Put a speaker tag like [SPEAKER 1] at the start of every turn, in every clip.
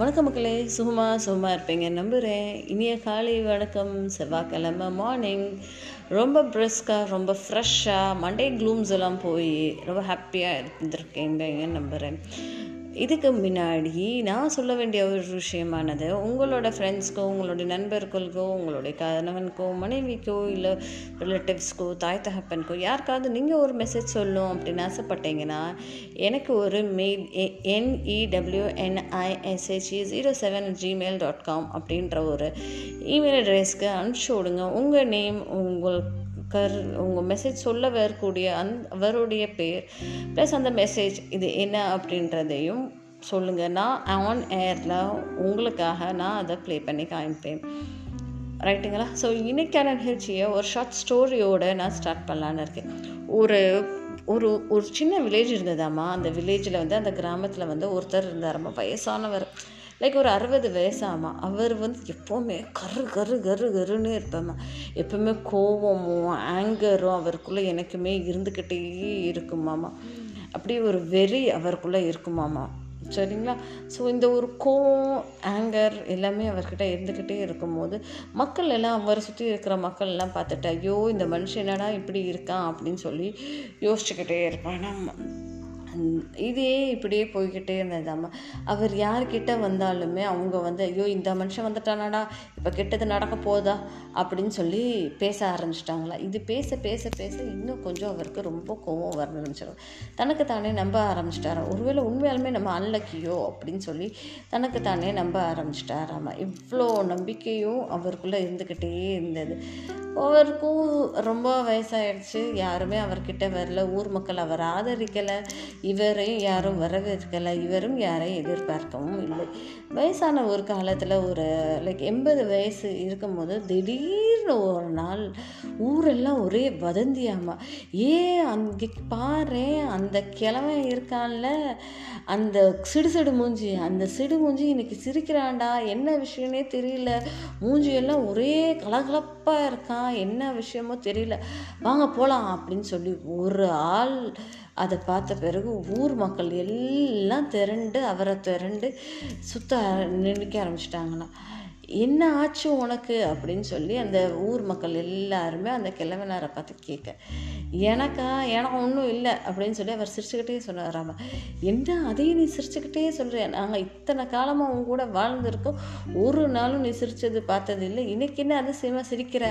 [SPEAKER 1] வணக்கம் மக்களே சுகமாக சுகமாக இருப்பீங்க நம்புகிறேன் இனிய காலை வணக்கம் செவ்வாய்க்கிழமை மார்னிங் ரொம்ப பிரிஸ்காக ரொம்ப ஃப்ரெஷ்ஷாக மண்டே க்ளூம்ஸ் எல்லாம் போய் ரொம்ப ஹாப்பியாக இருந்திருக்கீங்க நம்புகிறேன் இதுக்கு முன்னாடி நான் சொல்ல வேண்டிய ஒரு விஷயமானது உங்களோட ஃப்ரெண்ட்ஸ்க்கோ உங்களுடைய நண்பர்களுக்கோ உங்களுடைய கணவனுக்கோ மனைவிக்கோ இல்லை ரிலேட்டிவ்ஸ்க்கோ தாய் தகப்பனுக்கோ யாருக்காவது நீங்கள் ஒரு மெசேஜ் சொல்லணும் அப்படின்னு ஆசைப்பட்டீங்கன்னா எனக்கு ஒரு mail என்இடபிள்யூஎன்ஐஎஸ்ஹெச்இ zero seven Gmail dot com அப்படின்ற ஒரு இமெயில் அட்ரஸ்க்கு அனுப்பிச்சி விடுங்க. உங்கள் நேம் உங்கள் கர் உங்கள் மெசேஜ் சொல்ல வரக்கூடிய அந் அவருடைய பேர் ப்ளஸ் அந்த மெசேஜ் இது என்ன அப்படின்றதையும் சொல்லுங்கள் நான் ஆன் ஏரில் உங்களுக்காக நான் அதை ப்ளே பண்ணி காமிப்பேன். ரைட்டுங்களா ஸோ இன்னைக்கான நிகழ்ச்சியை ஒரு ஷார்ட் ஸ்டோரியோடு நான் ஸ்டார்ட் பண்ணலான்னு இருக்கேன். ஒரு ஒரு ஒரு சின்ன வில்லேஜ் இருந்ததாம்மா. அந்த வில்லேஜில் வந்து அந்த கிராமத்தில் வந்து ஒருத்தர் இருந்தாரம்மா வயசானவர். லைக் ஒரு அறுபது வயசாமா அவர் வந்து எப்போவுமே கரு கரு கரு கருன்னு இருப்பாமா. எப்போவுமே கோவமும் ஆங்கரும் அவருக்குள்ளே எனக்குமே இருந்துக்கிட்டே இருக்குமாமா. அப்படி ஒரு வெறி அவருக்குள்ளே இருக்குமாமா. சரிங்களா? ஸோ இந்த ஒரு கோவம் ஆங்கர் எல்லாமே அவர்கிட்ட இருந்துக்கிட்டே இருக்கும்போது மக்கள் எல்லாம் அவரை சுற்றி இருக்கிற மக்கள் எல்லாம் பார்த்துட்டு ஐயோ இந்த மனுஷன் என்னடா இப்படி இருக்கான்? அப்படின்னு சொல்லி யோசிச்சுக்கிட்டே இருப்பான் நம்ம இதே இப்படியே போய்கிட்டே இருந்ததாம்மா அவர் யார்கிட்ட வந்தாலுமே அவங்க வந்து ஐயோ இந்த மனுஷன் வந்துட்டானாடா இப்போ கெட்டது நடக்க போதா அப்படின்னு சொல்லி பேச ஆரம்பிச்சிட்டாங்களா? இது பேச பேச பேச இன்னும் கொஞ்சம் அவருக்கு ரொம்ப கோவம் வர ஆரம்பிச்சிடும் தனக்கு தானே நம்ப ஆரம்பிச்சிட்டாராம் ஒருவேளை உண்மையாலுமே நம்ம அன்லக்கியோ அப்படின்னு சொல்லி தனக்கு தானே நம்ப ஆரம்பிச்சிட்டாராமா? இவ்வளோ நம்பிக்கையும் அவருக்குள்ளே இருந்துக்கிட்டே இருந்தது. அவருக்கும் ரொம்ப வயசாயிடுச்சு யாருமே அவர்கிட்ட வரல. ஊர் மக்கள் அவர் ஆதரிக்கலை. இவரையும் யாரும் வரவேற்கலை. இவரும் யாரையும் எதிர்பார்க்கவும் இல்லை. வயசான ஒரு காலத்தில் ஒரு லைக் எண்பது வயசு இருக்கும்போது திடீர்னு ஒரு நாள் ஊரெல்லாம் ஒரே வதந்தியாமா. ஏன் அங்கே பாரு அந்த கிழமை இருக்கான்ல அந்த சிடுசிடு மூஞ்சி அந்த சிடு மூஞ்சி இன்னைக்கு சிரிக்கிறான்டா என்ன விஷயம்னே தெரியல. மூஞ்சியெல்லாம் ஒரே கலகலப்பாக இருக்கான் என்ன விஷயமோ தெரியல. வாங்க போகலாம் அப்படின்னு சொல்லி ஒரு ஆள் அதை பார்த்த பிறகு ஊர் மக்கள் எல்லாம் திரண்டு அவரை திரண்டு சுத்த நினைக்க ஆரம்பிச்சிட்டாங்களாம். என்ன ஆச்சு உனக்கு அப்படின்னு சொல்லி அந்த ஊர் மக்கள் எல்லாருமே அந்த கிழவனாரை பார்த்து கேட்க எனக்கா? எனக்கு ஒன்றும் இல்லை. அப்படின்னு சொல்லி அவர் சிரிச்சுக்கிட்டே சொன்னாராம என்ன அதையும் நீ சிரிச்சுக்கிட்டே சொல்கிற நாங்கள் இத்தனை காலமாக உன் கூட வாழ்ந்திருக்கோம். ஒரு நாளும் நீ சிரித்தது பார்த்தது இல்லை. இன்னைக்கு என்ன அதிசயமாக சிரிக்கிற?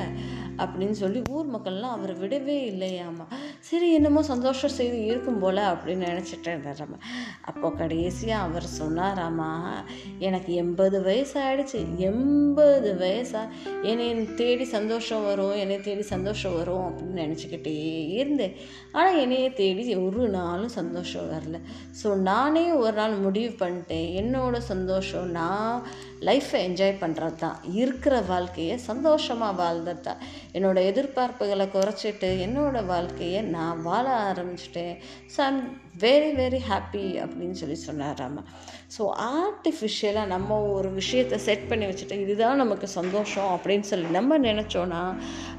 [SPEAKER 1] அப்படின்னு சொல்லி ஊர் மக்கள்லாம் அவரை விடவே இல்லையாமா சரி என்னமோ சந்தோஷம் செய்து இருக்கும் போல் அப்படின்னு நினச்சிட்டு இருந்தாராம அப்போ கடைசியாக அவர் சொன்னாராமா எனக்கு எண்பது வயசு ஆயிடுச்சு. ஐம்பது வயசா என்னை தேடி சந்தோஷம் வரும் என்னை தேடி சந்தோஷம் வரும் அப்படின்னு நினச்சிக்கிட்டே இருந்தேன் ஆனால் என்னைய தேடி ஒரு நாளும் சந்தோஷம் வரல. ஸோ நானே ஒரு நாள் முடிவு பண்ணிட்டேன். என்னோட சந்தோஷம் நான் லைஃப்பை என்ஜாய் பண்ணுறது தான் இருக்கிற வாழ்க்கையை சந்தோஷமாக வாழ்ந்தது தான் என்னோடய எதிர்பார்ப்புகளை குறைச்சிட்டு என்னோடய வாழ்க்கையை நான் வாழ ஆரம்பிச்சிட்டேன். So I'm very very happy அப்படின்னு சொல்லி சொன்னார் அம்மா ஸோ ஆர்டிஃபிஷியலாக நம்ம ஒரு விஷயத்தை செட் பண்ணி வச்சுட்டு இதுதான் நமக்கு சந்தோஷம் அப்படின்னு சொல்லி நம்ம நினச்சோன்னா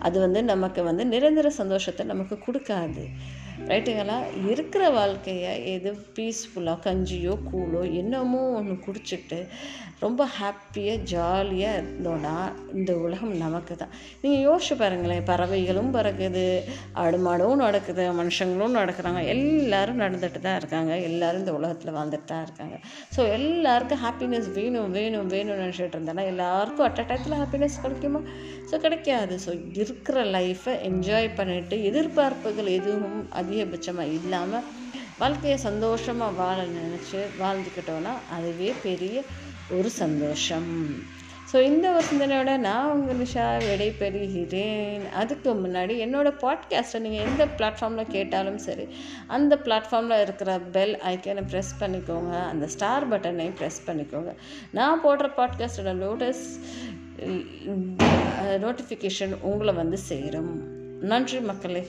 [SPEAKER 1] அது வந்து நமக்கு வந்து நிரந்தர சந்தோஷத்தை நமக்கு கொடுக்காது. ரைட்டுங்களா? இருக்கிற வாழ்க்கையை எது பீஸ்ஃபுல்லாக கஞ்சியோ கூழோ என்னமோ ஒன்று குடிச்சிட்டு ரொம்ப ஹாப்பியாக ஜாலியாக இருந்தோன்னா இந்த உலகம் நமக்கு தான் நீங்கள் யோசிச்சு பாருங்களேன் பறவைகளும் பறக்குது ஆடு மாடும் நடக்குது மனுஷங்களும் நடக்கிறாங்க. எல்லோரும் நடந்துட்டு தான் இருக்காங்க. எல்லோரும் இந்த உலகத்தில் வாழ்ந்துட்டு தான் இருக்காங்க. ஸோ எல்லாருக்கும் ஹாப்பினஸ் வேணும் வேணும் வேணும்னு நினச்சிட்டு இருந்தேன்னா எல்லாருக்கும் அட் அ டயத்தில் ஹாப்பினஸ் கிடைக்குமா? ஸோ கிடைக்காது. ஸோ இருக்கிற லைஃப்பை என்ஜாய் பண்ணிவிட்டு எதிர்பார்ப்புகள் எதுவும் அது அதிகபட்சமாக இல்லாமல் வாழ்க்கையை சந்தோஷமாக வாழ நினச்சி வாழ்ந்துக்கிட்டோன்னா அதுவே பெரிய ஒரு சந்தோஷம். ஸோ இந்த ஒரு சிந்தனையோட நான் உங்கள் நிஷா விடைபெறுகிறேன். அதுக்கு முன்னாடி என்னோடய பாட்காஸ்ட்டை நீங்கள் எந்த பிளாட்ஃபார்மில் கேட்டாலும் சரி அந்த பிளாட்ஃபார்மில் இருக்கிற பெல் ஐக்கனை ப்ரெஸ் பண்ணிக்கோங்க. அந்த ஸ்டார் பட்டனையும் ப்ரெஸ் பண்ணிக்கோங்க. நான் போடுற பாட்காஸ்டோட லோட்டஸ் நோட்டிஃபிகேஷன் உங்களை வந்து சேரும். நன்றி மக்களே.